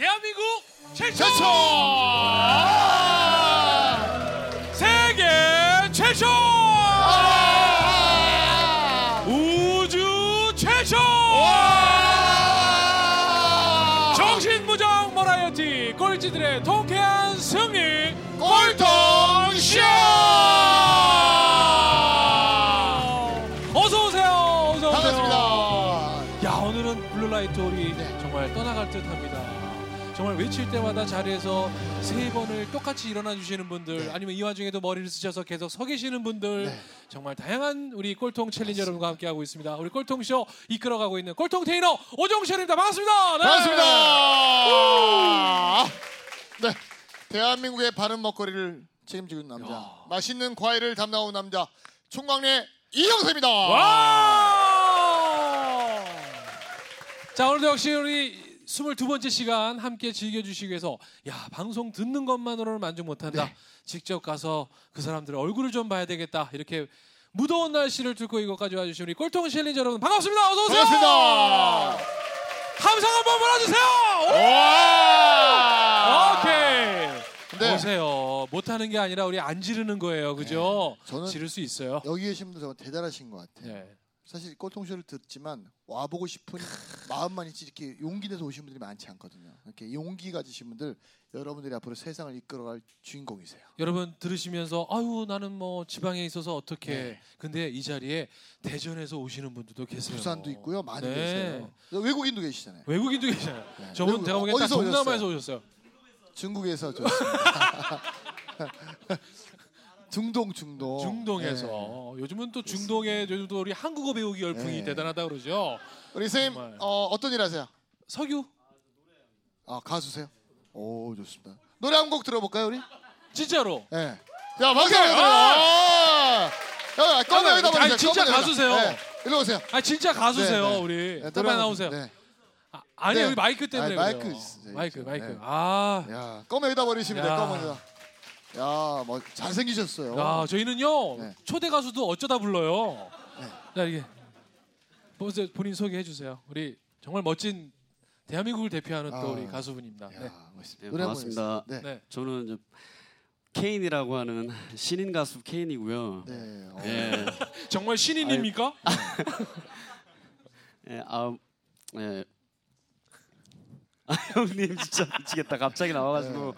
대한민국 최초! 최초! 정말 외칠 때마다 자리에서 세 번을 똑같이 일어나 주시는 분들 아니면 이 와중에도 머리를 쓰셔서 계속 서 계시는 분들 네. 정말 다양한 우리 꼴통 챌린저 여러분과 함께 하고 있습니다. 우리 꼴통 쇼 이끌어가고 있는 꼴통 테이너 오정철입니다. 반갑습니다. 네. 반갑습니다. 네, 대한민국의 바른 먹거리를 책임지고 있는 남자, 야. 맛있는 과일을 담당하는 남자, 총광래 이영세입니다. 와! 자 오늘도 역시 우리 22번째 시간 함께 즐겨주시기 위해서 야 방송 듣는 것만으로는 만족 못한다 네. 직접 가서 그 사람들의 얼굴을 좀 봐야 되겠다 이렇게 무더운 날씨를 뚫고 이것까지 와주신 우리 꼴통 챌린저 여러분 반갑습니다 어서 오세요 반갑습니다. 함성 한번 몰아주세요 와! 오케이 네. 보세요 못하는 게 아니라 우리 안 지르는 거예요 그죠 네. 저는 지를 수 있어요 여기 계신 분들 정말 대단하신 것 같아요. 네. 사실 꼴통쇼를 듣지만 와보고 싶은 마음만 있지 이렇게 용기 내서 오신 분들이 많지 않거든요. 이렇게 용기 가지신 분들 여러분들이 앞으로 세상을 이끌어갈 주인공이세요. 여러분 들으시면서 아유 나는 뭐 지방에 있어서 어떻게 네. 근데 이 자리에 대전에서 오시는 분들도 계세요. 부산도 있고요, 많이 네. 계세요. 외국인도 계시잖아요. 외국인도 계시잖아요. 네. 저분 외국- 제가 보기엔 다 어디서 동남아에서 오셨어요. 중국에서 좋습니다. 중동 중동 중동에서 네. 요즘은 또 중동에 요즘도 우리 한국어 배우기 열풍이 네. 대단하다 그러죠. 우리 선생님 정말. 어, 어떤 일 하세요? 석유 아 가수세요? 오 좋습니다. 노래 한 곡 들어볼까요 우리? 진짜로. 네. 자 박수. 한번 아! 드려요. 야, 껌 여기다 버리세요. 진짜 여기다. 가수세요. 네. 일로 오세요. 아 진짜 가수세요 네, 네. 우리. 네, 빨리. 나오세요. 네. 아, 아니 네. 여기 마이크 때문에 아니, 마이크 그래요. 있어요, 마이크. 마이크. 네. 아. 야, 껌 여기다 버리시면 돼요. 야. 껌 여기다. 야, 뭐 잘생기셨어요. 야, 저희는요 네. 초대 가수도 어쩌다 불러요. 네. 자 이게 보세요 본인 소개해 주세요. 우리 정말 멋진 대한민국을 대표하는 아. 또 우리 가수분입니다. 야, 네. 멋있습니다. 네, 반갑습니다. 네. 네. 저는 이제 케인이라고 하는 신인 가수 케인이고요. 네. 어. 예, 정말 신인입니까? 예, 아, 예. 아, 형님 진짜 미치겠다. 갑자기 나와가지고,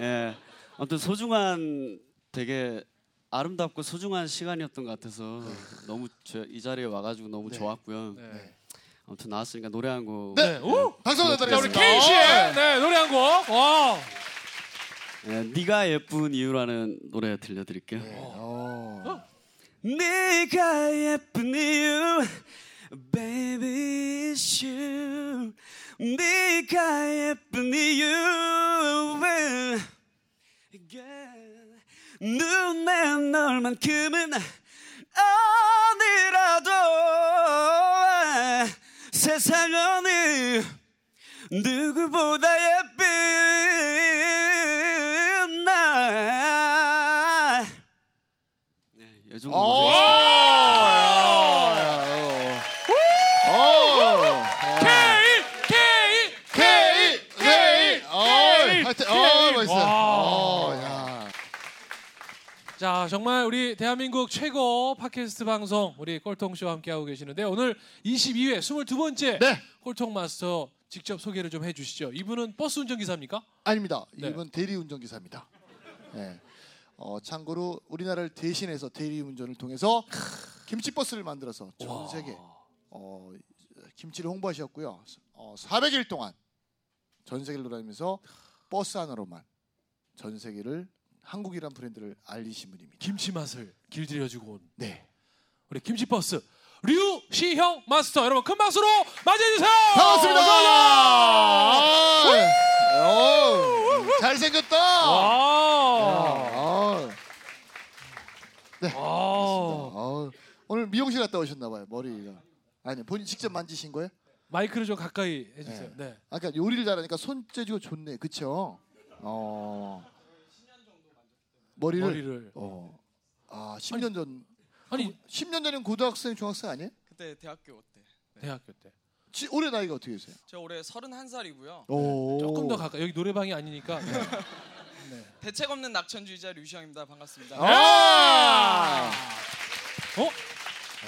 예, 아무튼 소중한 되게 아름답고 소중한 시간이었던 것 같아서 너무 저, 이 자리에 와가지고 너무 네. 좋았고요. 네. 아무튼 나왔으니까 노래 한 곡. 네. 오! 박수 한번 자 우리. 케인 씨의 네, 노래 한 곡. 와. 예, 네가 예쁜 이유라는 노래 들려드릴게요. 어. 네가 예쁜 이유 Baby it's you 네가 예쁜 이유 눈에 널만큼은 어디라도 세상 어느 누구보다 예쁜 나 네, 이 정도 자 정말 우리 대한민국 최고 팟캐스트 방송 우리 꼴통쇼와 함께하고 계시는데 오늘 22회 22번째 네. 꼴통 마스터 직접 소개를 좀 해주시죠. 이분은 버스 운전기사입니까? 아닙니다. 네. 이분 대리운전 기사입니다. 네. 어, 참고로 우리나라를 대신해서 대리운전을 통해서 김치버스를 만들어서 전 세계 어, 김치를 홍보하셨고요. 어, 400일 동안 전 세계를 돌아다니면서 버스 하나로만 전 세계를 한국이란 브랜드를 알리신 분입니다. 김치 맛을 길들여주고 온 네. 우리 김치 버스 류시형 마스터 여러분 큰 박수로 맞이해주세요. 반갑습니다. 어서 아, 잘생겼다. 와. 아, 네. 아. 오늘 미용실 갔다 오셨나 봐요. 머리가. 아니, 본인 직접 만지신 거예요? 마이크를 좀 가까이 해주세요. 네. 네. 아까 요리를 잘하니까 손재주가 좋네. 그쵸? 어. 머리를. 머리를. 어. 아, 10년 전. 아니 10년 전엔 고등학생, 중학생 아니에요? 그때 대학교 때 대학교 때. 지- 올해 나이가 어떻게 되세요? 제가 올해 31살이고요. 오. 조금 더 가까. 여기 노래방이 아니니까. 네. 네. 대책 없는 낙천주의자 류시영입니다. 반갑습니다. 아. 어?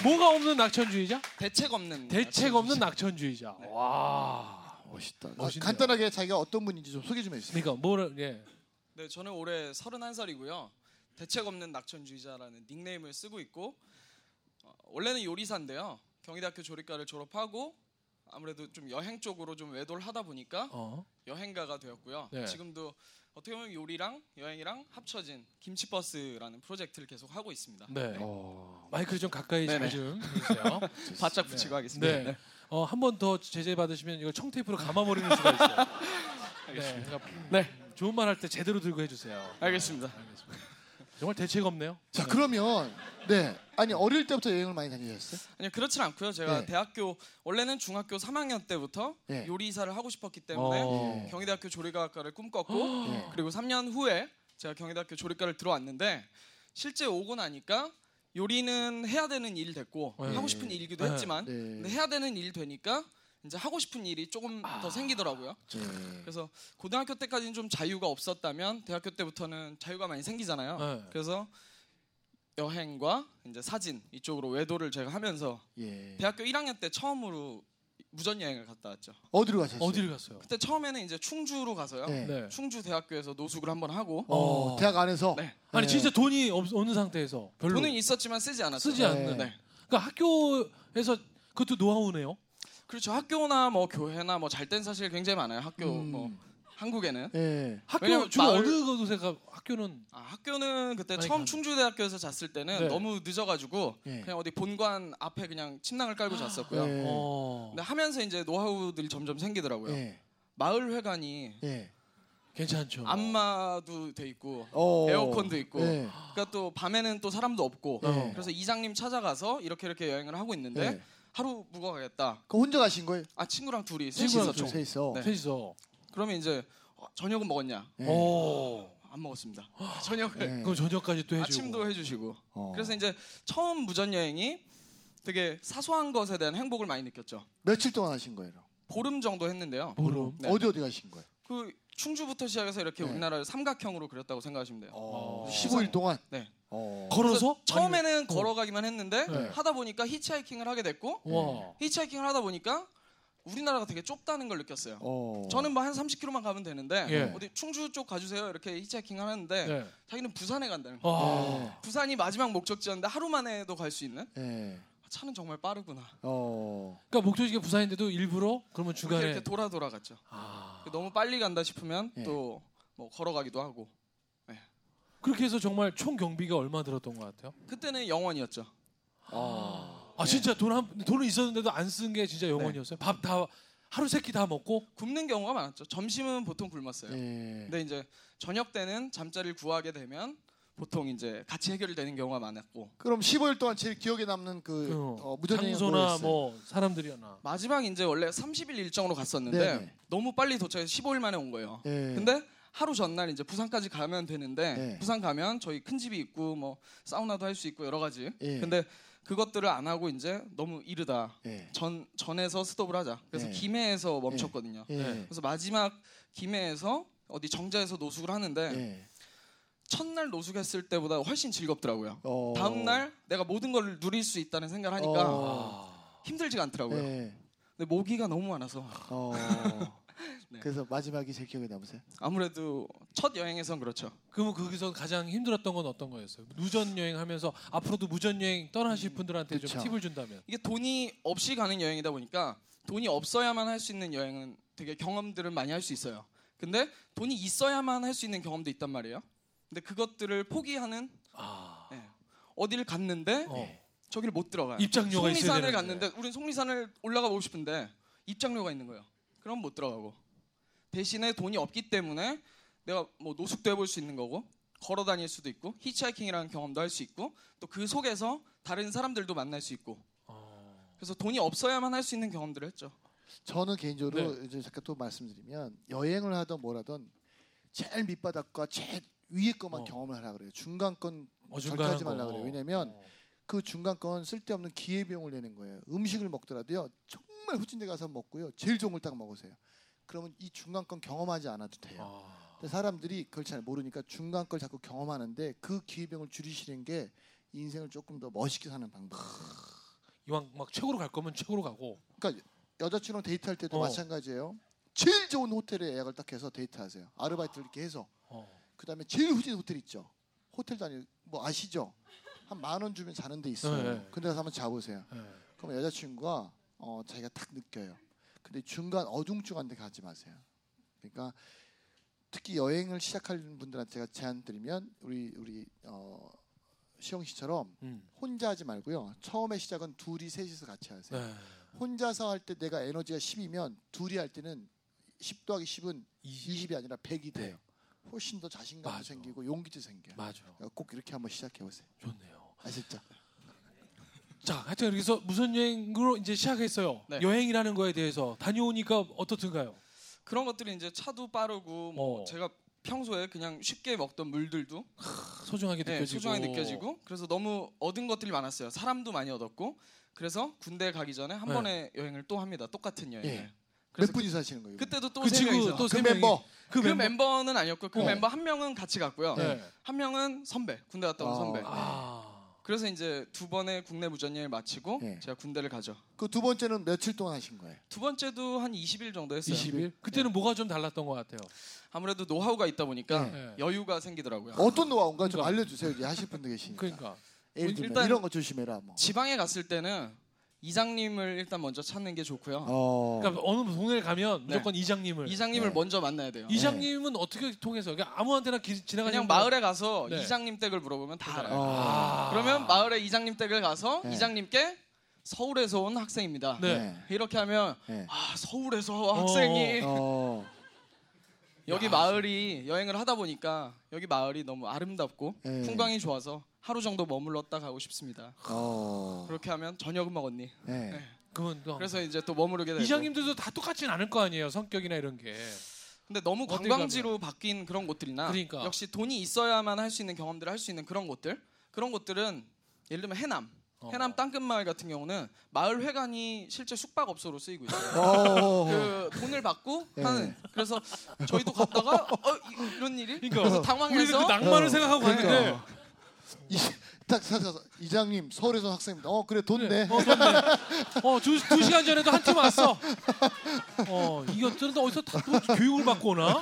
뭐가 없는 낙천주의자? 대책 없는 대책 없는 낙천주의자. 와. 멋있다. 아, 멋있네요. 간단하게 자기가 어떤 분인지 좀 소개 좀 해주세요. 그러니까 뭐를 예. 네, 저는 올해 31살이고요. 대책 없는 낙천주의자라는 닉네임을 쓰고 있고 어, 원래는 요리사인데요. 경희대학교 조리과를 졸업하고 아무래도 좀 여행 쪽으로 좀 외도를 하다 보니까 어. 여행가가 되었고요. 네. 지금도 어떻게 보면 요리랑 여행이랑 합쳐진 김치버스라는 프로젝트를 계속 하고 있습니다. 네. 어. 마이크를 좀 가까이 네네. 잘좀 해주세요. 바짝 붙이고 하겠습니다. 네. 어, 한 번 더 제재 받으시면 이거 청테이프로 감아버리는 수가 있어요. 네. 그러니까 네. 좋은 말 할 때 제대로 들고 해주세요. 알겠습니다. 알겠습니다. 정말 대책 없네요. 자 그러면 네 아니 어릴 때부터 여행을 많이 다니셨어요? 아니요 그렇진 않고요. 제가 네. 대학교 원래는 중학교 3학년 때부터 네. 요리사를 하고 싶었기 때문에 어. 경희대학교 조리과학과를 꿈꿨고 네. 그리고 3년 후에 제가 경희대학교 조리과를 들어왔는데 실제 오고 나니까 요리는 해야 되는 일 됐고 네. 하고 싶은 일이기도 네. 했지만 네. 근데 해야 되는 일 되니까 이제 하고 싶은 일이 조금 더 생기더라고요. 네. 그래서 고등학교 때까지는 좀 자유가 없었다면 대학교 때부터는 자유가 많이 생기잖아요. 네. 그래서 여행과 이제 사진 이쪽으로 외도를 제가 하면서 예. 대학교 1학년 때 처음으로 무전 여행을 갔다 왔죠. 어디로 가셨어요? 어디를 갔어요? 그때 처음에는 이제 충주로 가서요. 네. 네. 충주 대학교에서 노숙을 한번 하고 어, 어. 대학 안에서. 네. 아니 네. 진짜 돈이 없, 없는 상태에서 별로 돈은 있었지만 쓰지 않았어요. 쓰지 않는. 네. 그러니까 학교에서 그것도 노하우네요. 그렇죠. 학교나 뭐 교회나 뭐잘땐 사실 굉장히 많아요. 학교 음. 뭐 한국에는 예. 학교 왜냐면 주로 마을- 어느 곳에가 학교는 아, 학교는 그때 처음 가네. 충주대학교에서 잤을 때는 네. 너무 늦어가지고 예. 그냥 어디 본관 앞에 그냥 침낭을 깔고 잤었고요. 예. 어, 근데 하면서 이제 노하우들이 점점 생기더라고요. 예. 마을 회관이 예. 괜찮죠. 안마도 돼 있고 어. 에어컨도 있고 예. 그러니까 또 밤에는 또 사람도 없고 어. 그래서 이장님 찾아가서 이렇게 이렇게 여행을 하고 있는데 예. 하루 묵어 가겠다. 그 혼자 가신 거예요? 아 친구랑 둘이 셋이 친구랑 있었죠. 세 있어. 네. 셋이서. 그러면 이제 어, 저녁은 먹었냐? 예. 오. 안 먹었습니다. 저녁을 예. 그럼 저녁까지 또 해주고. 아침도 해주시고. 어. 그래서 이제 처음 무전 여행이 되게 사소한 것에 대한 행복을 많이 느꼈죠. 며칠 동안 하신 거예요? 보름 정도 했는데요. 보름. 네. 어디 어디 가신 거예요? 그 충주부터 시작해서 이렇게 네. 우리나라를 삼각형으로 그렸다고 생각하시면 돼요. 어. 어. 15일 동안. 네. 어. 걸어서? 처음에는 아니면- 걸어가기만 했는데 네. 하다 보니까 히치하이킹을 하게 됐고 와. 히치하이킹을 하다 보니까 우리나라가 되게 좁다는 걸 느꼈어요. 어. 저는 뭐 한 30km만 가면 되는데 예. 어디 충주 쪽 가주세요 이렇게 히치하이킹 하는데 네. 자기는 부산에 간다는 어. 거예요. 와. 예. 부산이 마지막 목적지였는데 하루 만에도 갈 수 있는 예. 차는 정말 빠르구나. 어. 그러니까 목적지가 부산인데도 일부러 그러면 이렇게, 중간에 이렇게 돌아 돌아 갔죠. 아. 너무 빨리 간다 싶으면 예. 또뭐 걸어가기도 하고. 그렇게 해서 정말 총 경비가 얼마 들었던 것 같아요? 그때는 영원이었죠. 어. 아 진짜 돈한 돈은 있었는데도 안 쓴 게 진짜 영원이었어요. 밥다 하루 세끼 다 먹고 굶는 경우가 많았죠. 점심은 보통 굶었어요. 예. 근데 이제 저녁 때는 잠자리를 구하게 되면 보통 이제 같이 해결되는 경우가 많았고 그럼 15일 동안 제일 기억에 남는 그그 어, 무전여행 장소나 뭐 사람들이나 마지막 이제 원래 30일 일정으로 갔었는데 네네. 너무 빨리 도착해서 15일 만에 온 거예요. 예. 근데 하루 전날 이제 부산까지 가면 되는데 네. 부산 가면 저희 큰 집이 있고 뭐 사우나도 할 수 있고 여러 가지. 예. 근데 그것들을 안 하고 이제 너무 이르다. 예. 전 전에서 스톱을 하자. 그래서 네. 김해에서 멈췄거든요. 예. 네. 그래서 마지막 김해에서 어디 정자에서 노숙을 하는데 예. 첫날 노숙했을 때보다 훨씬 즐겁더라고요. 어. 다음 날 내가 모든 걸 누릴 수 있다는 생각을 하니까 어. 힘들지가 않더라고요. 예. 근데 모기가 너무 많아서 어. 네. 그래서 마지막이 제일 기억에 남으세요? 아무래도 첫 여행에선 그렇죠. 그러면 거기서 가장 힘들었던 건 어떤 거였어요? 무전 여행하면서 앞으로도 무전 여행 떠나실 분들한테 좀 그쵸. 팁을 준다면. 이게 돈이 없이 가는 여행이다 보니까 돈이 없어야만 할 수 있는 여행은 되게 경험들을 많이 할 수 있어요. 근데 돈이 있어야만 할 수 있는 경험도 있단 말이에요. 근데 그것들을 포기하는 아. 예. 어디를 갔는데 어. 저기를 못 들어가요. 입장료가 속리산을. 갔는데 우린 속리산을 올라가 보고 싶은데 입장료가 있는 거예요. 그럼 못 들어가고 대신에 돈이 없기 때문에 내가 뭐 노숙도 해볼 수 있는 거고 걸어 다닐 수도 있고 히치하이킹이라는 경험도 할 수 있고 또 그 속에서 다른 사람들도 만날 수 있고 어. 그래서 돈이 없어야만 할 수 있는 경험들을 했죠. 저는 개인적으로 네. 이제 잠깐 또 말씀드리면 여행을 하던 뭐라던 제일 밑바닥과 제일 위에 것만 어. 경험을 하라 그래요. 중간 건 어, 절대 중간한 하지 말라 거. 그래요. 왜냐면 어. 그 중간 건 쓸데없는 기회 비용을 내는 거예요. 음식을 먹더라도요. 정말 후진대 가서 먹고요. 제일 좋은 걸 딱 먹으세요. 그러면 이 중간 건 경험하지 않아도 돼요. 아, 근데 사람들이 그걸 잘 모르니까 중간 걸 자꾸 경험하는데 그 기회비용을 줄이시는 게 인생을 조금 더 멋있게 사는 방법이에요. 이왕 막 최고로 갈 거면 최고로 가고. 그러니까 여자친구랑 데이트할 때도 어. 마찬가지예요. 제일 좋은 호텔에 예약을 딱 해서 데이트하세요. 아르바이트를 이렇게 해서 어. 그다음에 제일 후진 호텔 있죠. 호텔 다니 뭐 아시죠? 한 만 원 주면 자는 데 있어요. 네, 네. 근데 가서 한번 자보세요. 예. 그럼 여자친구가 어, 자기가 딱 느껴요. 근데 중간 어중중한 데 가지 마세요. 그러니까 특히 여행을 시작하는 분들한테 제가 제안 드리면 우리 우리 어, 시영 씨처럼 음. 혼자 하지 말고요. 처음에 시작은 둘이 셋이서 같이 하세요. 네. 혼자서 할 때 내가 에너지가 10이면 둘이 할 때는 10 더하기 10은 20 이 아니라 100이 돼요. 훨씬 더 자신감도 맞아. 생기고 용기도 생겨요. 맞아. 꼭 이렇게 한번 시작해 보세요. 좋네요. 아셨죠? 자, 하여튼 그래서 무슨 여행으로 이제 시작했어요. 네. 여행이라는 거에 대해서 다녀오니까 어떻든가요? 그런 것들이 이제 차도 빠르고 뭐 어. 제가 평소에 그냥 쉽게 먹던 물들도 소중하게 네, 느껴지고. 소중하게 느껴지고 그래서 너무 얻은 것들이 많았어요. 사람도 많이 얻었고 그래서 군대 가기 전에 한 네. 번에 여행을 또 합니다. 똑같은 여행을. 예. 몇 분이서 하시는 거예요? 그, 그때도 또 그 세 친구 명이서 또 그 세 명이- 멤버. 그, 그 멤버. 멤버 는 아니었고 그 어. 멤버 한 명은 같이 갔고요. 네. 한 명은 선배 군대 갔다 온 아. 선배. 아. 그래서 이제 두 번의 국내 무전여행 마치고 네. 제가 군대를 가죠. 그 두 번째는 며칠 동안 하신 거예요? 두 번째도 한 20일 정도 했어요. 20일? 그때는 뭐가 좀 달랐던 것 같아요. 아무래도 노하우가 있다 보니까 네. 여유가 생기더라고요. 어떤 노하우인가 좀 그러니까. 알려주세요. 하실 분들 계시니까. 그러니까. 들면 일단- 이런 거 조심해라. 뭐. 지방에 갔을 때는 이장님을 일단 먼저 찾는 게 좋고요. 어. 그러니까 어느 동네를 가면 네. 무조건 이장님을. 이장님을 네. 먼저 만나야 돼요. 이장님은 어떻게 통해서? 그냥 아무한테나 기, 지나가는 그냥 분- 마을에 가서 네. 이장님 댁을 물어보면 다 알아요. 어. 아. 그러면 마을에 이장님 댁을 가서 네. 이장님께 서울에서 온 학생입니다. 네. 이렇게 하면 네. 아 서울에서 학생이 어. 여기 마을이 여행을 하다 보니까 여기 마을이 너무 아름답고 네. 풍광이 좋아서 하루 정도 머물렀다 가고 싶습니다. 어. 그렇게 하면 저녁은 먹었니? 네. 네. 그러면 또 그래서 이제 또 머무르게 되고. 이장님들도 다 똑같진 않을 거 아니에요. 성격이나 이런 게. 근데 너무 관광지로 바뀐 그런 곳들이나 그러니까. 역시 돈이 있어야만 할 수 있는 경험들을 할 수 있는 그런 곳들 그런 곳들은 예를 들면 해남 어. 해남 땅끝마을 같은 경우는 마을 회관이 실제 숙박업소로 쓰이고 있어요. 어. 그 돈을 받고 네. 하는 그래서 저희도 갔다가 어 이- 이런 일이 그러니까 그래서 우리는 그 당황해서 낭만을 어. 생각하고 그러니까. 갔는데 이, 딱 찾아서 이장님 서울에서 학생입니다. 어 그래 돈 내. 어, 좋네. 어, 두, 두 시간 전에도 한 팀 왔어. 어, 이것들은 또 어디서 다또 교육을 받고 오나?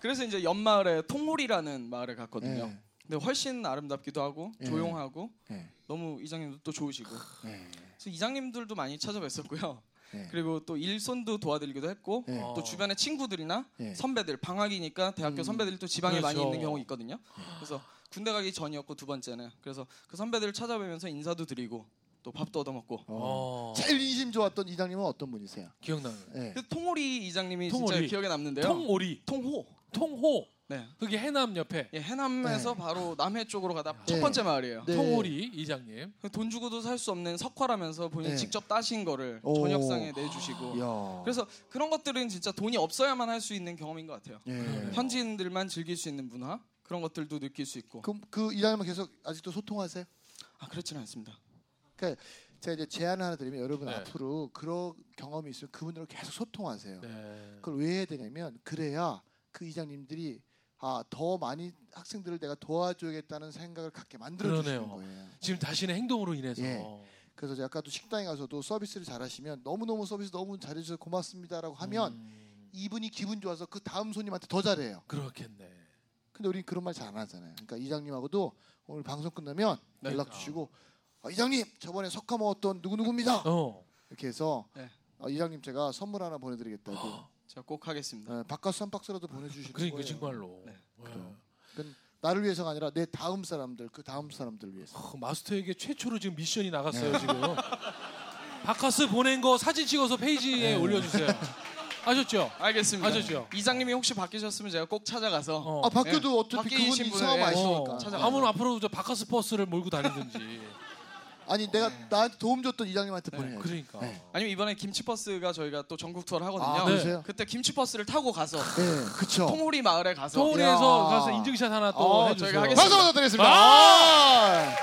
그래서 이제 옆마을에 통홀이라는 마을에 갔거든요. 네. 근데 훨씬 아름답기도 하고 네. 조용하고 네. 너무 이장님도 또 좋으시고 네. 그래서 이장님들도 많이 찾아뵀었고요. 네. 그리고 또 일손도 도와드리기도 했고 네. 어. 또 주변의 친구들이나 네. 선배들 방학이니까 대학교 음. 선배들이 또 지방에 많이 그렇죠. 있는 경우 있거든요. 그래서 군대 가기 전이었고 두 번째는 그래서 그 선배들을 찾아뵈면서 인사도 드리고 또 밥도 얻어먹고 어. 어, 제일 인심 좋았던 이장님은 어떤 분이세요? 기억나는. 네. 그 통오리 이장님이 통오리. 진짜 기억에 남는데요. 통오리, 통호. 통호. 네. 그게 해남 옆에 예, 해남에서 네. 바로 남해 쪽으로 가다 네. 첫 번째 마을이에요. 네. 통오리 이장님. 돈 주고도 살 수 없는 석화라면서 본인 네. 이 직접 따신 거를 오. 저녁상에 내주시고 이야. 그래서 그런 것들은 진짜 돈이 없어야만 할 수 있는 경험인 것 같아요. 예. 현지인들만 즐길 수 있는 문화 그런 것들도 느낄 수 있고 그럼 그 이장님은 계속 아직도 소통하세요? 아 그렇지는 않습니다. 제가 이제 제안을 하나 드리면 여러분 네. 앞으로 그런 경험이 있으면 그분들과 계속 소통하세요. 네. 그걸 왜 해야 되냐면 그래야 그 이장님들이 아 더 많이 학생들을 내가 도와줘야겠다는 생각을 갖게 만들어 주시는 그러네요. 거예요. 지금 자신의 행동으로 인해서. 예. 그래서 제가 아까도 식당에 가서도 서비스를 잘하시면 너무 너무 서비스 너무 잘해주셔서 고맙습니다라고 하면 음, 이분이 기분 좋아서 그 다음 손님한테 더 잘해요. 그렇겠네. 근데 우리는 그런 말 잘 안 하잖아요. 그러니까 이장님하고도 오늘 방송 끝나면 네. 연락 주시고 아, 이장님 저번에 석화 먹었던 누구 누구입니다. 어. 이렇게 해서 네. 아, 이장님 제가 선물 하나 보내드리겠다고 제가 꼭 하겠습니다. 어, 바카스 한 박스라도 보내주시는 그러니까 거예요. 정말로. 네. 예. 그럼. 나를 위해서가 아니라 내 다음 사람들 그 다음 사람들 위해서. 어, 마스터에게 최초로 지금 미션이 나갔어요 네. 지금. 바카스 보낸 거 사진 찍어서 페이지에 네. 올려주세요. 아셨죠? 알겠습니다. 아셨죠? 이장님이 혹시 바뀌셨으면 제가 꼭 찾아가서 어. 아 바뀌어도 네. 어차피 그분 예. 쓰니까. 어. 아무나 앞으로 저 바카스 버스를 몰고 다니든지. 아니 내가 네. 나한테 도움 줬던 이장님한테 보내야 네. 그러니까. 네. 아니면 이번에 김치버스가 저희가 또 전국 투어를 하거든요. 아, 그러세요? 그때 김치버스를 타고 가서 네, 그쵸. 통호리 마을에 가서 서울에서 야. 가서 인증샷 하나 또 어, 저희가 하겠습니다. 박수 부탁드리겠습니다. 아! 아!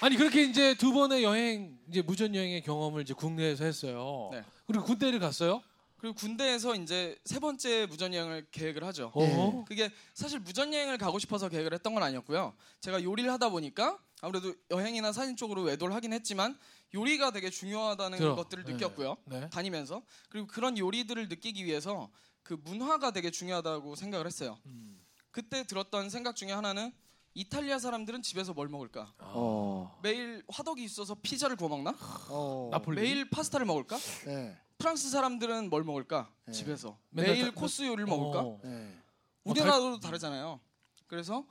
아니 그렇게 이제 두 번의 여행 이제 무전 여행의 경험을 이제 국내에서 했어요. 네. 그리고 군대를 갔어요. 그리고 군대에서 이제 세 번째 무전 여행을 계획을 하죠. 어. 그게 사실 무전 여행을 가고 싶어서 계획을 했던 건 아니었고요. 제가 요리를 하다 보니까 아무래도 여행이나 사진 쪽으로 외도를 하긴 했지만 요리가 되게 중요하다는 들어. 것들을 네. 느꼈고요. 네. 다니면서 그리고 그런 요리들을 느끼기 위해서 그 문화가 되게 중요하다고 생각을 했어요. 음. 그때 들었던 생각 중에 하나는 이탈리아 사람들은 집에서 뭘 먹을까? 어. 매일 화덕이 있어서 피자를 구워 먹나? 어. 나폴리. 매일 파스타를 먹을까? 네. 프랑스 사람들은 뭘 먹을까? 네. 집에서 매일 다- 코스 요리를 먹을까? 어. 네. 우리나라도 다르잖아요. 그래서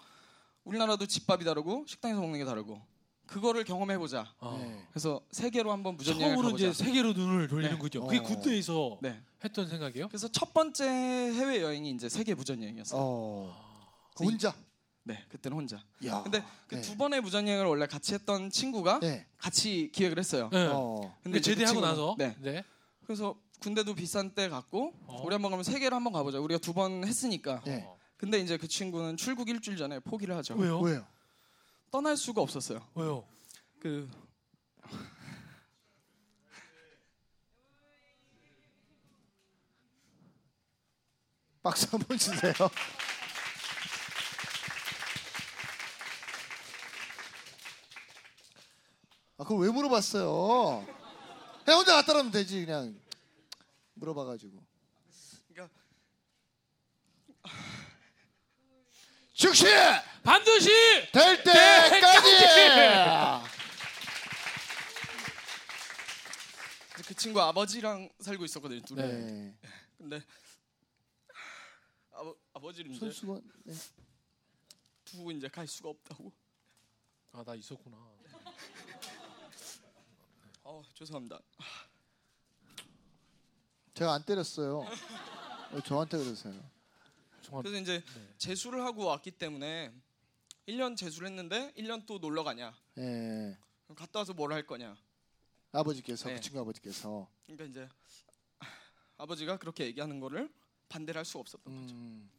우리나라도 집밥이 다르고 식당에서 먹는 게 다르고 그거를 경험해 보자. 어. 네. 그래서 세계로 한번 무전 여행을 처음으로 가보자. 이제 세계로 눈을 돌리는군요. 그게 어. 군대에서 네. 했던 생각이에요? 그래서 첫 번째 해외 여행이 이제 세계 무전 여행이었어요. 어. 그 혼자. 네, 그때는 혼자. 야. 근데 그 네. 두 번의 무전 여행을 원래 같이 했던 친구가 네. 같이 기획을 했어요. 네. 어. 근데 이제 그 제대하고 친구는- 나서 네. 네. 그래서 군대도 비싼 때 갔고 어. 우리 한번 가면 세계를 한번 가보자. 우리가 두 번 했으니까. 네. 어. 근데 이제 그 친구는 출국 일주일 전에 포기를 하죠. 왜요? 왜요? 떠날 수가 없었어요. 왜요? 그 박수 한 번 주세요. 아, 그걸 왜 물어봤어요? 그냥 혼자 갔다 오면 되지, 그냥. 물어봐가지고. 그러니까 즉시! 반드시 될 때까지! 이제 그 친구 아버지랑 살고 있었거든요. 둘이. 네. 근데 아버 아버지를 이제 손수건. 네. 두고 이제 갈 수가 없다고. 아 나 있었구나. 어 죄송합니다. 제가 안 때렸어요. 왜 저한테 그러세요? 정말 그래서 이제 네. 재수를 하고 왔기 때문에 1년 재수를 했는데 1년 또 놀러 가냐? 예. 그럼 갔다 와서 뭘 할 거냐? 아버지께서, 네. 그 친구 아버지께서. 그러니까 이제 아버지가 그렇게 얘기하는 거를 반대를 할 수가 없었던 거죠. 음,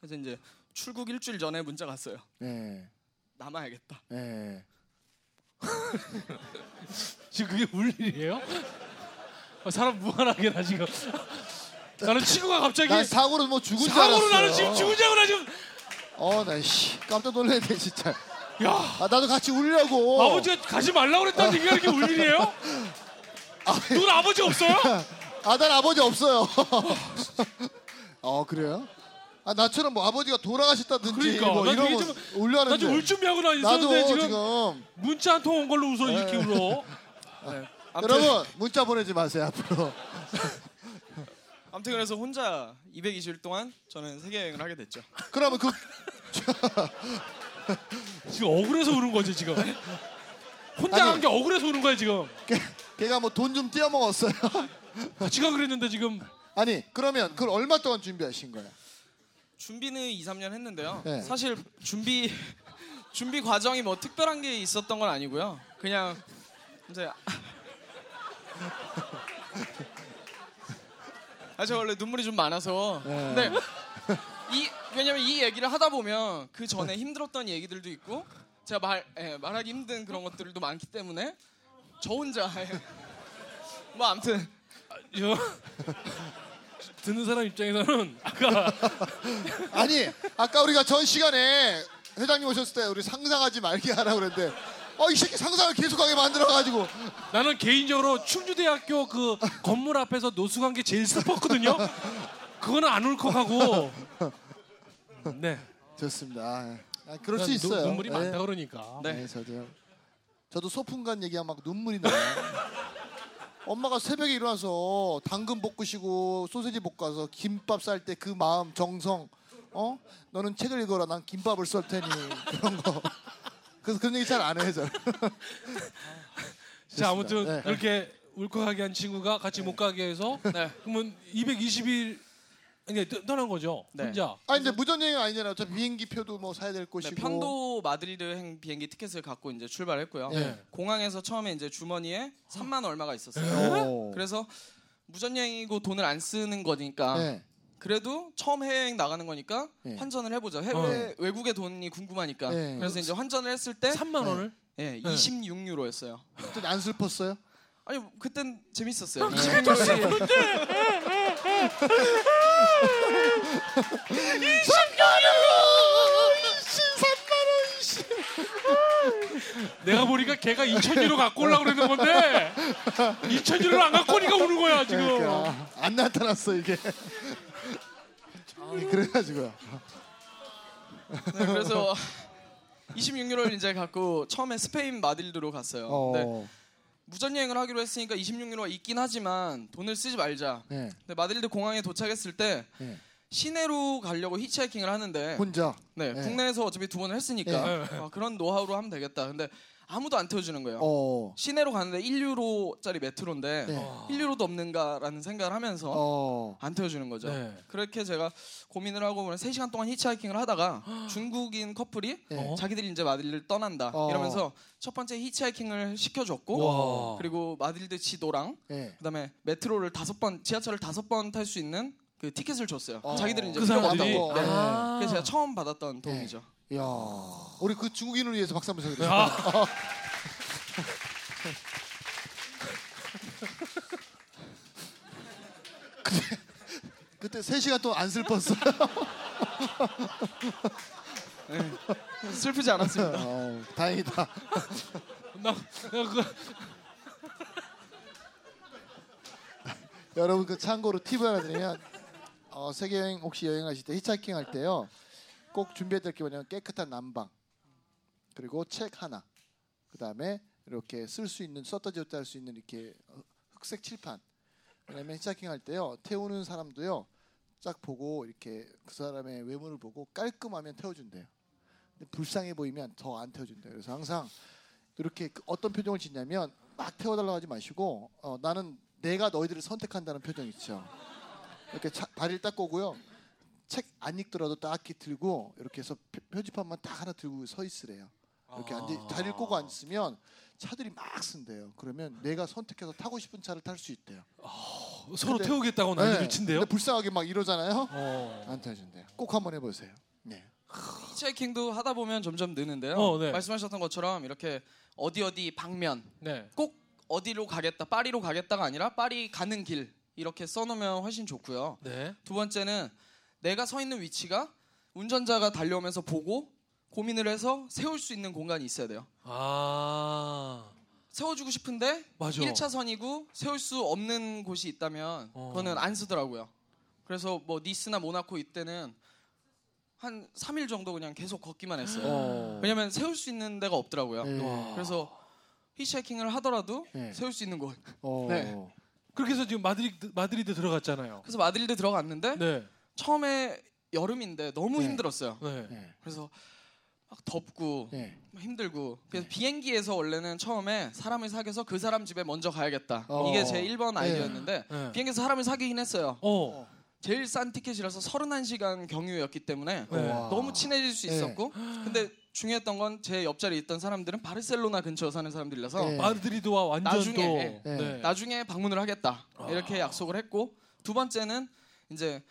그래서 이제 출국 일주일 전에 문자 갔어요. 네. 남아야겠다. 네. 지금 그게 울 일이에요? 어, 사람 무한하게 나 지금. 나는 친구가 갑자기 난 사고로 뭐 죽은 줄 알았어. 사고로 나는 지금 죽은 줄 알고 나 지금 어, 나 씨, 깜짝 놀랐네 진짜. 야 아, 나도 같이 울려고. 아버지가 가지 말라고 그랬다는 얘기가 이렇게 울 일이에요? 눈 아버지 없어요? 아, 난 아버지 없어요. 어, 그래요? 아, 나처럼 뭐 아버지가 돌아가셨다든지 그러니까. 뭐 난 이러면 되게 나 울려하는데. 지금 울 준비하고 나 나도 있었는데 지금, 지금, 문자 한 통 온 걸로 웃어 이렇게 네. 울어. 아무튼, 여러분 문자 보내지 마세요 앞으로. 아무튼 그래서 혼자 220일 동안 저는 세계 여행을 하게 됐죠. 그러면 그 지금 억울해서 우는 거지 지금. 혼자 아니. 간게 억울해서 우는 거야 지금. 걔- 걔가 뭐 돈좀 띄어 먹었어요. 같이 가 그랬는데 지금 아니 그러면 그걸 얼마 동안 준비하신 거야? 준비는 2, 3년 했는데요. 네. 사실 준비 준비 과정이 뭐 특별한 게 있었던 건 아니고요. 그냥 이제 아, 저 원래 눈물이 좀 많아서. 네. 근데 이 왜냐면 이 얘기를 하다 보면 그 전에 힘들었던 얘기들도 있고 제가 말 예, 말하기 힘든 그런 것들도 많기 때문에 저 혼자 예. 뭐 아무튼 이거 듣는 사람 입장에서는 아까 아니 아까 우리가 전 시간에 회장님 오셨을 때 우리 상상하지 말게 하라 그랬는데 어 이 새끼 상상을 계속하게 만들어가지고 나는 개인적으로 충주대학교 그 건물 앞에서 노숙한 게 제일 슬펐거든요. 그거는 안 울컥하고. 네. 좋습니다. 아, 아, 그럴 수 눈- 있어요. 눈 물이 네. 많다 그러니까. 네. 네, 저도 저도 소풍간 얘기하면 막 눈물이 나요. 엄마가 새벽에 일어나서 당근 볶으시고 소세지 볶아서 김밥 쌀 때 그 마음 정성 어? 너는 책을 읽어라. 난 김밥을 썰 테니. 그런 거. 그래서 그런 얘기 잘 안 해요 저는. 자 아무튼 네. 이렇게 울컥하게 한 친구가 같이 못 가게 해서 네. 그러면 220일 이게 떠- 떠난 거죠. 네. 혼자. 아니 근데 무전 여행 아니잖아요 어차피 비행기 표도 뭐 사야 될 네, 곳이고 편도 마드리드행 비행기 티켓을 갖고 이제 출발했고요. 네. 공항에서 처음에 이제 주머니에 3만 얼마가 있었어요. 오. 그래서 무전 여행이고 돈을 안 쓰는 거니까 네. 그래도 처음 해외여행 나가는 거니까 네. 환전을 해보자. 해외 외국의 돈이 궁금하니까. 네. 그래서 이제 환전을 했을 때 3만 원을 예, 네. 26유로였어요. 그때 안 슬펐어요? 아니 그땐 재밌었어요. 네. 26유로에 내가 보니까 걔가 2,000유로 갖고 오려고 그러는 건데 2,000유로를 안 갖고 오니까 우는 거야 지금. 그러니까 안 나타났어 이게. 아, 그래가지고요. 네, 그래서 26유로를 이제 갖고 처음에 스페인 마드리드로 갔어요. 어. 근데 무전 여행을 하기로 했으니까 26유로가 있긴 하지만 돈을 쓰지 말자. 네. 근데 마드리드 공항에 도착했을 때 네. 시내로 가려고 히치하이킹을 하는데 혼자. 네, 네. 국내에서 어차피 두 번을 했으니까 아, 그런 노하우로 하면 되겠다. 근데 아무도 안 태워주는 거예요. 어. 시내로 가는데 1유로짜리 메트로인데 네. 1유로도 없는가라는 생각을 하면서 어. 안 태워주는 거죠. 네. 그렇게 제가 고민을 하고 3시간 동안 히치하이킹을 하다가 중국인 커플이 네. 자기들이 이제 마드리드를 떠난다 어. 이러면서 첫 번째 히치하이킹을 시켜줬고 와. 그리고 마드리드 지도랑 네. 그다음에 메트로를 다섯 번 지하철을 다섯 번 탈 수 있는 그 티켓을 줬어요. 어. 자기들은 이제 그 필요가 사람들이? 없다고. 네. 아. 그래서 제가 처음 받았던 도움이죠. 야, 우리 그 중국인을 위해서 박수 한번 쳐드립니다. 아, 그때 3시간 동안 안 슬펐어요. 슬프지 않았습니다. 어, 다행이다. 나, 나 그, 여러분 그 참고로 팁 하나 드리면 어, 세계 여행 혹시 여행하실 때 히치하이킹 할 때요 꼭 준비해야 될 게 뭐냐면 깨끗한 난방 그리고 책 하나 그 다음에 이렇게 쓸 수 있는 썼다 지웠다 할 수 있는 이렇게 어, 흑색 칠판 왜냐면 히치하이킹 할 때요 태우는 사람도요 쫙 보고 이렇게 그 사람의 외모를 보고 깔끔하면 태워준대요 근데 불쌍해 보이면 더 안 태워준대요 그래서 항상 이렇게 그 어떤 표정을 짓냐면 막 태워달라고 하지 마시고 어, 나는 내가 너희들을 선택한다는 표정 있죠. 이렇게 차, 다리를 딱 꼬고요. 책 안 읽더라도 딱히 들고 이렇게 해서 표- 표지판만 딱 하나 들고 서 있으래요. 이렇게 아. 앉아 다리를 꼬고 앉으면 차들이 막 쓴대요. 그러면 내가 선택해서 타고 싶은 차를 탈 수 있대요. 서로 근데- 태우겠다고 난리를 네. 친대요. 근데 불쌍하게 막 이러잖아요. 어. 안 태워준대요. 꼭 한번 해보세요. 네. 히치하이킹도 하다 보면 점점 느는데요. 어, 네. 말씀하셨던 것처럼 이렇게 어디 어디 방면 네. 꼭 어디로 가겠다, 파리로 가겠다가 아니라 파리 가는 길 이렇게 써놓으면 훨씬 좋고요. 네. 두 번째는 내가 서 있는 위치가 운전자가 달려오면서 보고 고민을 해서 세울 수 있는 공간이 있어야 돼요. 아. 세워주고 싶은데 맞아. 1차선이고 세울 수 없는 곳이 있다면 어. 그거는 안 쓰더라고요. 그래서 뭐 니스나 모나코 이때는 한 3일 정도 그냥 계속 걷기만 했어요. 어. 왜냐면 세울 수 있는 데가 없더라고요. 네. 와. 그래서 히치하이킹을 하더라도 네. 세울 수 있는 곳. 어. 네. 그렇게 해서 지금 마드리드 마드리드 들어갔잖아요. 그래서 마드리드 들어갔는데 네. 처음에 여름인데 너무 네. 힘들었어요. 네. 네. 그래서 막 덥고 네. 막 힘들고 그래서 비행기에서 원래는 처음에 사람을 사귀어서 그 사람 집에 먼저 가야겠다. 어. 이게 제 1번 아이디어였는데 네. 비행기에서 사람을 사귀긴 했어요. 어. 제일 싼 티켓이라서 31시간 경유였기 때문에 네. 와. 너무 친해질 수 네. 있었고 근데 중요했던 건 제 옆자리에 있던 사람들은 바르셀로나 근처 사는 사람들이라서 네. 마드리드와 완전 나중에, 또 네. 네. 나중에 방문을 하겠다 이렇게 약속을 했고 두 번째는 이제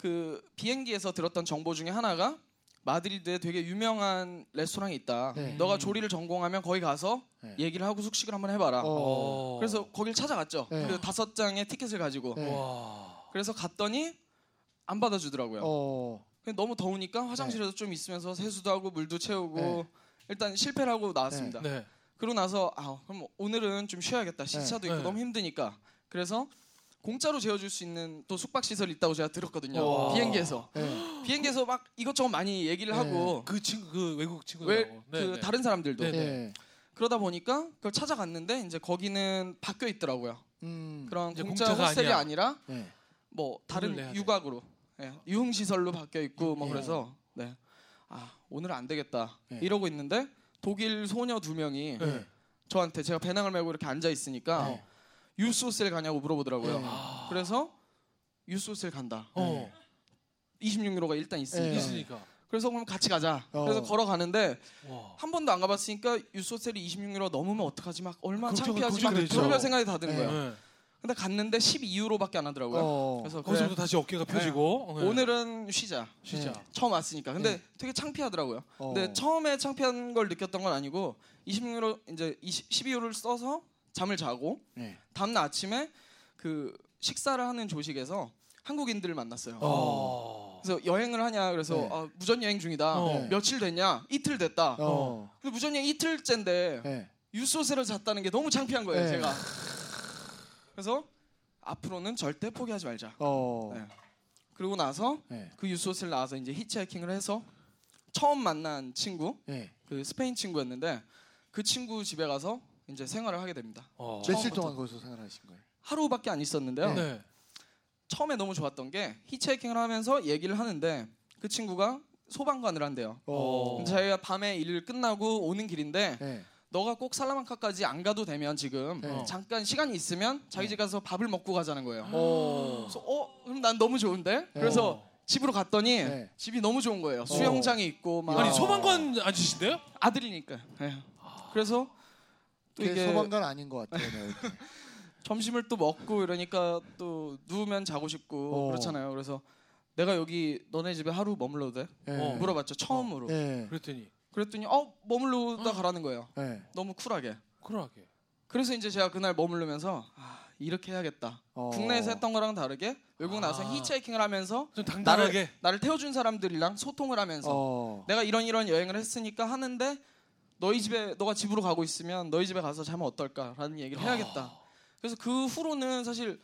그 비행기에서 들었던 정보 중에 하나가 마드리드에 되게 유명한 레스토랑이 있다. 네. 너가 조리를 전공하면 거기 가서 네. 얘기를 하고 숙식을 한번 해봐라. 어. 그래서 거길 찾아갔죠. 네. 그 다섯 장의 티켓을 가지고 네. 와. 그래서 갔더니 안 받아주더라고요. 어. 근데 너무 더우니까 화장실에서 좀 있으면서 세수도 하고 물도 채우고 네. 일단 실패를 하고 나왔습니다. 네. 그러고 나서 아 그럼 오늘은 좀 쉬어야겠다. 시차도 있고 네. 너무 힘드니까. 그래서 공짜로 재워줄 수 있는 또 숙박 시설이 있다고 제가 들었거든요. 와. 비행기에서 네. 비행기에서 막 이것저것 많이 얘기를 네. 하고 그 친구 그 외국 왜 친구들하고. 그 네, 네. 다른 사람들도 네. 네. 그러다 보니까 그걸 찾아갔는데 이제 거기는 바뀌어 있더라고요. 음. 그런 공짜 호스텔이 아니야. 아니라 네. 뭐 다른 돼. 유곽으로 예, 유흥 시설로 바뀌어 있고 뭐 네. 그래서 네. 아 오늘 안 되겠다 네. 이러고 있는데 독일 소녀 두 명이 네. 저한테 제가 배낭을 메고 이렇게 앉아 있으니까 네. 유스 호스텔 가냐고 물어보더라고요. 네. 그래서 유스 호스텔 간다. 어. 26유로가 일단 있으니까. 네. 있으니까. 그래서 그럼 같이 가자. 어. 그래서 걸어가는데 와. 한 번도 안 가봤으니까 유스 호스텔이 26유로 넘으면 어떡하지? 막 얼마나 걱정- 창피하지? 막 걱정되죠. 별별 생각이 다 드는 네. 거예요. 네. 근데 갔는데 12유로밖에 안 하더라고요. 어. 그래서 그래, 거기서부터 다시 어깨가 펴지고 네. 오늘은 쉬자. 쉬자. 네. 처음 왔으니까. 근데 네. 되게 창피하더라고요. 어. 근데 처음에 창피한 걸 느꼈던 건 아니고 20유로 이제 20, 12유로를 써서 잠을 자고 네. 다음 날 아침에 그 식사를 하는 조식에서 한국인들을 만났어요. 어. 그래서 여행을 하냐 그래서 네. 아, 무전 여행 중이다. 어. 며칠 됐냐? 이틀 됐다. 어. 근데 무전 여행 이틀째인데 네. 유소세를 잤다는 게 너무 창피한 거예요, 네. 제가. 그래서 앞으로는 절대 포기하지 말자. 어. 네. 그러고 나서 네. 그 유소스를 나와서 이제 히치하이킹을 해서 처음 만난 친구, 네. 그 스페인 친구였는데 그 친구 집에 가서 이제 생활을 하게 됩니다. 어. 며칠. 동안 거기서 생활하신 거예요? 하루밖에 안 있었는데요. 네. 처음에 너무 좋았던 게 히치하이킹을 하면서 얘기를 하는데 그 친구가 소방관을 한대요. 어. 근데 자기가 밤에 일 끝나고 오는 길인데 네. 너가 꼭 살라만카까지 안 가도 되면 지금 네. 잠깐 시간이 있으면 자기 집 가서 밥을 먹고 가자는 거예요. 어. 그래서 어 그럼 난 너무 좋은데 그래서 집으로 갔더니 네. 집이 너무 좋은 거예요. 수영장이 있고 막 아니 어. 소방관 아저씨인데요? 아들이니까. 네. 그래서 또 이게 소방관 아닌 것 같아요. 네. 점심을 또 먹고 이러니까 또 누우면 자고 싶고 어. 그렇잖아요. 그래서 내가 여기 너네 집에 하루 머물러도 돼? 네. 어. 물어봤죠. 처음으로. 네. 그랬더니 그랬더니 어 머물러다 가라는 거예요. 네. 너무 쿨하게. 쿨하게. 그래서 이제 제가 그날 머물르면서 아, 이렇게 해야겠다. 어. 국내에서 했던 거랑 다르게 외국 나와서 아. 히치하이킹을 하면서 좀 나를 당당하게. 나를 태워준 사람들이랑 소통을 하면서 어. 내가 이런 이런 여행을 했으니까 하는데 너희 집에 너가 집으로 가고 있으면 너희 집에 가서 자면 어떨까라는 얘기를 해야겠다. 그래서 그 후로는 사실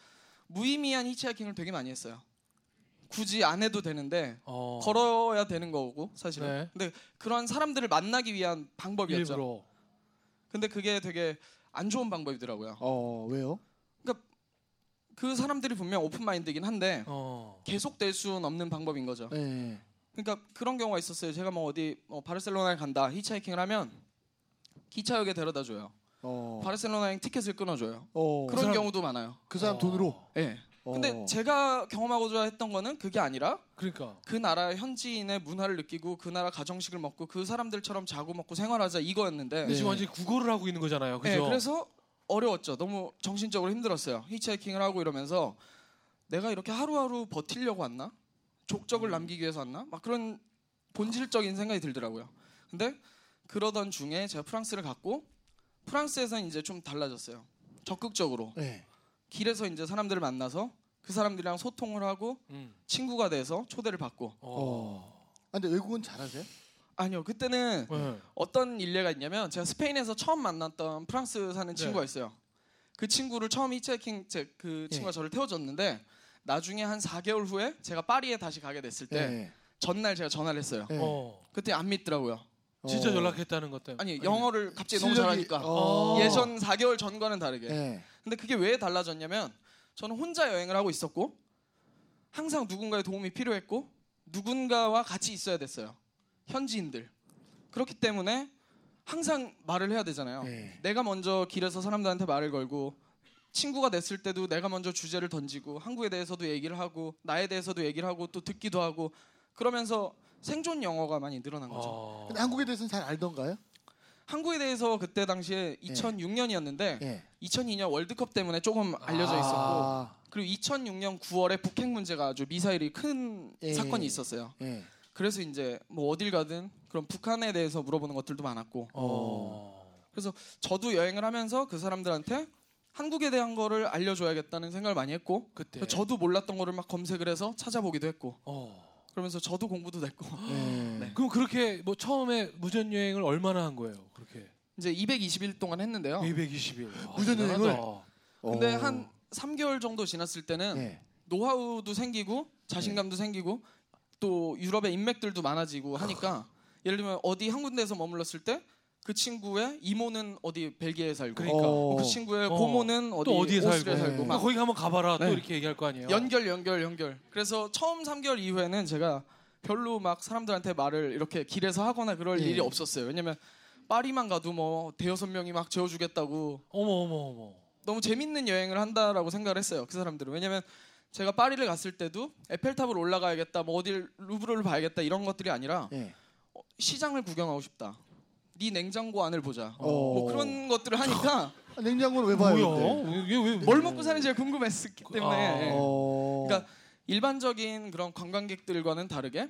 무의미한 히치하이킹을 되게 많이 했어요. 굳이 안 해도 되는데 어. 걸어야 되는 거고 사실은. 네. 근데 그런 사람들을 만나기 위한 방법이었죠. 일부러. 근데 그게 되게 안 좋은 방법이더라고요. 어. 왜요? 그 사람들이 분명 오픈 마인드긴 한데 어. 계속 될 수는 없는 방법인 거죠. 네. 그러니까 그런 경우가 있었어요. 제가 뭐 어디 뭐 바르셀로나에 간다 히치하이킹을 하면 기차역에 데려다 줘요. 어. 바르셀로나 여행 티켓을 끊어줘요. 어. 그런 사람- 경우도 많아요. 그 사람 어. 돈으로. 예. 근데 어. 제가 경험하고자 했던 거는 그게 아니라 그러니까. 그 나라 현지인의 문화를 느끼고 그 나라 가정식을 먹고 그 사람들처럼 자고 먹고 생활하자 이거였는데 근데 지금 완전히 국어를 하고 있는 거잖아요. 네, 그죠? 그래서 어려웠죠. 너무 정신적으로 힘들었어요. 히치하이킹을 하고 이러면서 내가 이렇게 하루하루 버티려고 왔나? 족적을 남기기 위해서 왔나? 막 그런 본질적인 생각이 들더라고요. 근데 그러던 중에 제가 프랑스를 갔고 프랑스에서는 이제 좀 달라졌어요. 적극적으로 네. 길에서 이제 사람들을 만나서 그 사람들이랑 소통을 하고 음. 친구가 돼서 초대를 받고 어. 어. 아, 근데 외국은 잘하세요? 아니요 그때는 네. 어떤 일례가 있냐면 제가 스페인에서 처음 만났던 프랑스 사는 친구가 있어요. 그 친구를 처음 히치하이킹 제- 그 친구가 예. 저를 태워줬는데 나중에 한 4개월 후에 제가 파리에 다시 가게 됐을 때 네. 전날 제가 전화를 했어요. 네. 어. 그때 안 믿더라고요. 진짜 어. 연락했다는 것 때문에. 아니 영어를 갑자기 너무 실력이- 잘하니까 어. 예전 4개월 전과는 다르게. 네. 근데 그게 왜 달라졌냐면 저는 혼자 여행을 하고 있었고 항상 누군가의 도움이 필요했고 누군가와 같이 있어야 됐어요. 현지인들. 그렇기 때문에 항상 말을 해야 되잖아요. 네. 내가 먼저 길에서 사람들한테 말을 걸고 친구가 됐을 때도 내가 먼저 주제를 던지고 한국에 대해서도 얘기를 하고 나에 대해서도 얘기를 하고 또 듣기도 하고 그러면서 생존 영어가 많이 늘어난 거죠. 어. 근데 한국에 대해서는 잘 알던가요? 한국에 대해서 그때 당시에 2006년이었는데 네. 2002년 월드컵 때문에 조금 알려져 있었고 아. 그리고 2006년 9월에 북핵 문제가 아주 미사일이 큰 예. 사건이 있었어요. 네. 그래서 이제 뭐 어딜 가든 그런 북한에 대해서 물어보는 것들도 많았고 어. 저도 여행을 하면서 그 사람들한테 한국에 대한 거를 알려줘야겠다는 생각을 많이 했고 그때. 저도 몰랐던 거를 막 검색을 해서 찾아보기도 했고 어. 그러면서 저도 공부도 됐고 네. 네. 그럼 그렇게 뭐 처음에 무전 여행을 얼마나 한 거예요? 그렇게. 이제 220일 동안 했는데요. 220일. 무전 여행을? 근데 어. 한 3개월 정도 지났을 때는 네. 노하우도 생기고 자신감도 생기고 또 유럽의 인맥들도 많아지고 하니까 예를 들면 어디 한 군데에서 머물렀을 때 그 친구의 이모는 어디 벨기에 에 살고 그러니까. 어. 그 친구의 어. 고모는 어디 또 어디에 살고. 오스트리아에 살고 네. 막 거기 한번 가봐라. 네. 또 이렇게 얘기할 거 아니에요. 연결 연결 연결 그래서 처음 3개월 이후에는 제가 별로 막 사람들한테 말을 이렇게 길에서 하거나 그럴 예. 일이 없었어요 왜냐면 파리만 가도 뭐 대여섯 명이 막 재워주겠다고 어머 어머 어머. 너무 재밌는 여행을 한다라고 생각을 했어요. 그 사람들은 왜냐면 제가 파리를 갔을 때도 에펠탑을 올라가야겠다, 뭐 어딜 루브르를 봐야겠다 이런 것들이 아니라 네. 어, 시장을 구경하고 싶다. 네 냉장고 안을 보자. 어. 뭐 그런 것들을 하니까 아, 냉장고를 왜 봐요? 근데? 뭐야? 이게 왜 뭘 먹고 사는지 궁금했기 때문에. 아. 예. 어... 그러니까 일반적인 그런 관광객들과는 다르게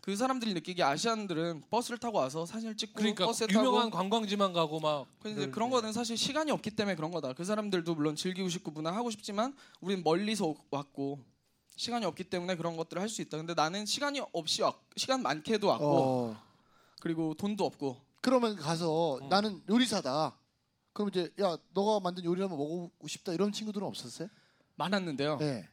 그 사람들이 느끼기에 아시안들은 버스를 타고 와서 사진을 찍고 그러니까 버스에 유명한 타고 관광지만 가고 막 근데 그런 거는 사실 시간이 없기 때문에 그런 거다. 그 사람들도 물론 즐기고 싶고 문화하고 싶지만 우린 멀리서 오- 왔고 시간이 없기 때문에 그런 것들을 할 수 있다. 근데 나는 시간이 없이 왔, 시간 많게도 왔고 어... 그리고 돈도 없고 그러면 가서 어. 나는 요리사다. 그럼 이제 야 너가 만든 요리 한번 먹어보고 싶다 이런 친구들은 없었어요? 많았는데요. 네.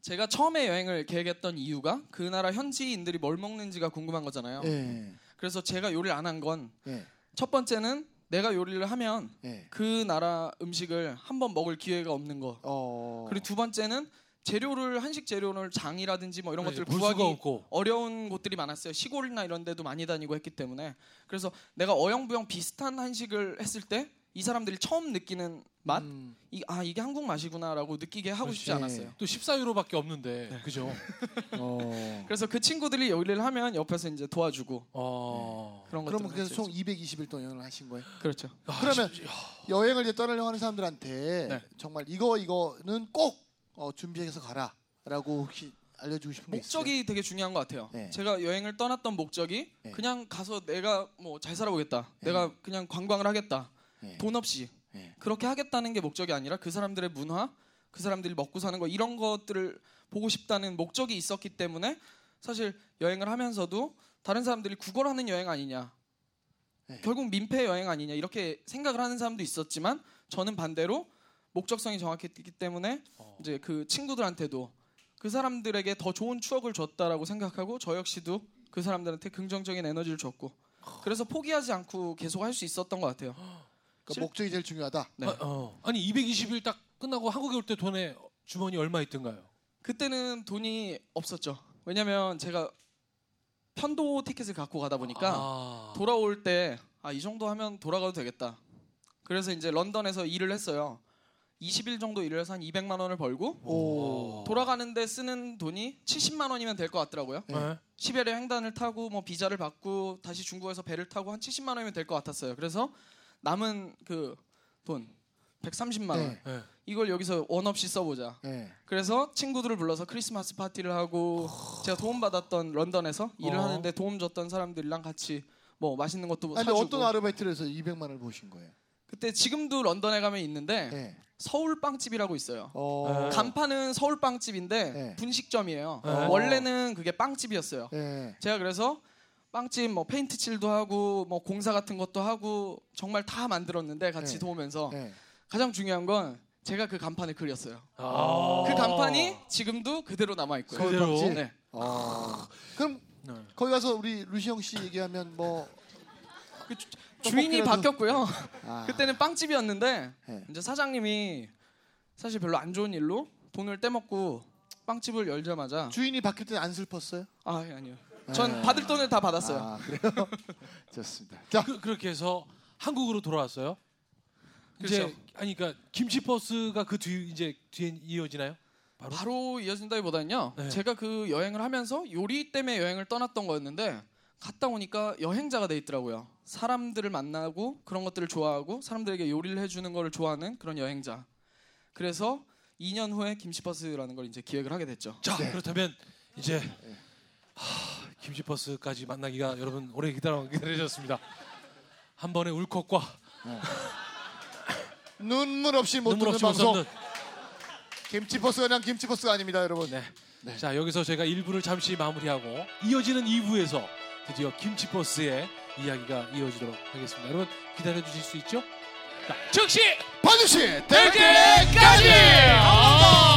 제가 처음에 여행을 계획했던 이유가 그 나라 현지인들이 뭘 먹는지가 궁금한 거잖아요. 네. 그래서 제가 요리를 안 한 건첫 네. 번째는 내가 요리를 하면 네. 그 나라 음식을 한번 먹을 기회가 없는 거. 어. 그리고 두 번째는 재료를 한식 재료를 장이라든지 뭐 이런 것들을 볼 수가 구하기 없고 어려운 곳들이 많았어요. 시골이나 이런 데도 많이 다니고 했기 때문에. 그래서 내가 어영부영 비슷한 한식을 했을 때 이 사람들이 처음 느끼는 맛, 음. 이, 아 이게 한국 맛이구나라고 느끼게 하고 싶지 그렇지. 않았어요. 또 14유로밖에 없는데 그죠? 어. 그래서 그 친구들이 요리를 하면 옆에서 이제 도와주고 어. 그런 것들. 그러면 그래서 총 220일 동안 여행을 하신 거예요? 그렇죠. 아, 그러면 진짜. 여행을 이제 떠나려고 하는 사람들한테 네. 정말 이거 이거는 꼭 어, 준비해서 가라라고 혹시 알려주고 싶은? 목적이 되게 중요한 것 같아요. 네. 제가 여행을 떠났던 목적이 네. 그냥 가서 내가 뭐 잘 살아보겠다. 네. 내가 그냥 관광을 하겠다. 네. 돈 없이 네. 그렇게 하겠다는 게 목적이 아니라 그 사람들의 문화, 그 사람들이 먹고 사는 거 이런 것들을 보고 싶다는 목적이 있었기 때문에 사실 여행을 하면서도 다른 사람들이 구걸하는 여행 아니냐. 네. 결국 민폐 여행 아니냐 이렇게 생각을 하는 사람도 있었지만 저는 반대로 목적성이 정확했기 때문에 어. 이제 그 친구들한테도 그 사람들에게 더 좋은 추억을 줬다라고 생각하고 저 역시도 그 사람들한테 긍정적인 에너지를 줬고 그래서 포기하지 않고 계속 할 수 있었던 것 같아요. 그러니까 실- 목적이 제일 중요하다. 네. 아, 어. 아니 220일 딱 끝나고 한국에 올 때 돈에 주머니 얼마 있던가요? 그때는 돈이 없었죠. 왜냐면 제가 편도 티켓을 갖고 가다 보니까 아. 돌아올 때 아 이 정도 하면 돌아가도 되겠다. 그래서 이제 런던에서 일을 했어요. 20일 정도 일을 해서 한 200만 원을 벌고 오. 돌아가는데 쓰는 돈이 70만 원이면 될 것 같더라고요. 네. 시베리아 횡단을 타고 뭐 비자를 받고 다시 중국에서 배를 타고 한 70만 원이면 될 것 같았어요. 그래서 남은 그 돈 130만 원 네. 네. 이걸 여기서 원 없이 써보자. 네. 그래서 친구들을 불러서 크리스마스 파티를 하고 제가 도움 받았던 런던에서 일을 어. 하는데 도움 줬던 사람들이랑 같이 뭐 맛있는 것도 아니, 사주고 어떤 아르바이트를 해서 200만 원을 보신 거예요? 그때 지금도 런던에 가면 있는데 네. 서울 빵집이라고 있어요. 어. 네. 간판은 서울 빵집인데 네. 분식점이에요. 네. 원래는 그게 빵집이었어요. 네. 제가 그래서 빵집 뭐 페인트 칠도 하고 뭐 공사 같은 것도 하고 정말 다 만들었는데 같이 네. 도우면서 네. 가장 중요한 건 제가 그 간판을 그렸어요. 아. 그 간판이 지금도 그대로 남아 있고요. 그대로? 빵집? 네. 어. 그럼 네. 거기 가서 우리 루시 형 씨 얘기하면 뭐 그 주- 주인이 바뀌었고요. 아. 그때는 빵집이었는데 네. 이제 사장님이 사실 별로 안 좋은 일로 돈을 떼먹고 빵집을 열자마자 주인이 바뀔 때 안 슬펐어요? 아 예, 아니요. 전 네. 받을 돈을 다 받았어요. 아, 그래요? 좋습니다. 자, 그, 그렇게 해서 한국으로 돌아왔어요. 이제 그렇죠. 아니 그러니까 김치 버스가 그 뒤 이제 뒤에 이어지나요? 바로? 바로 이어진다기보다는요. 네. 제가 그 여행을 하면서 요리 때문에 여행을 떠났던 거였는데 갔다 오니까 여행자가 돼 있더라고요. 사람들을 만나고 그런 것들을 좋아하고 사람들에게 요리를 해주는 거를 좋아하는 그런 여행자. 그래서 2년 후에 김치버스라는 걸 이제 기획을 하게 됐죠. 자 네. 그렇다면 이제 하, 김치 버스까지 만나기가 여러분 오래 기다려 기다리셨습니다. 한 번의 울컥과 눈물 없이 못 눈물 듣는 없이 방송. 김치버스가 그냥 김치버스가 아닙니다, 여러분. 네. 네. 자 여기서 제가 1부를 잠시 마무리하고 이어지는 2부에서 드디어 김치 버스의 이야기가 이어지도록 하겠습니다. 여러분 기다려 주실 수 있죠? 자, 즉시 반드시 될 때까지!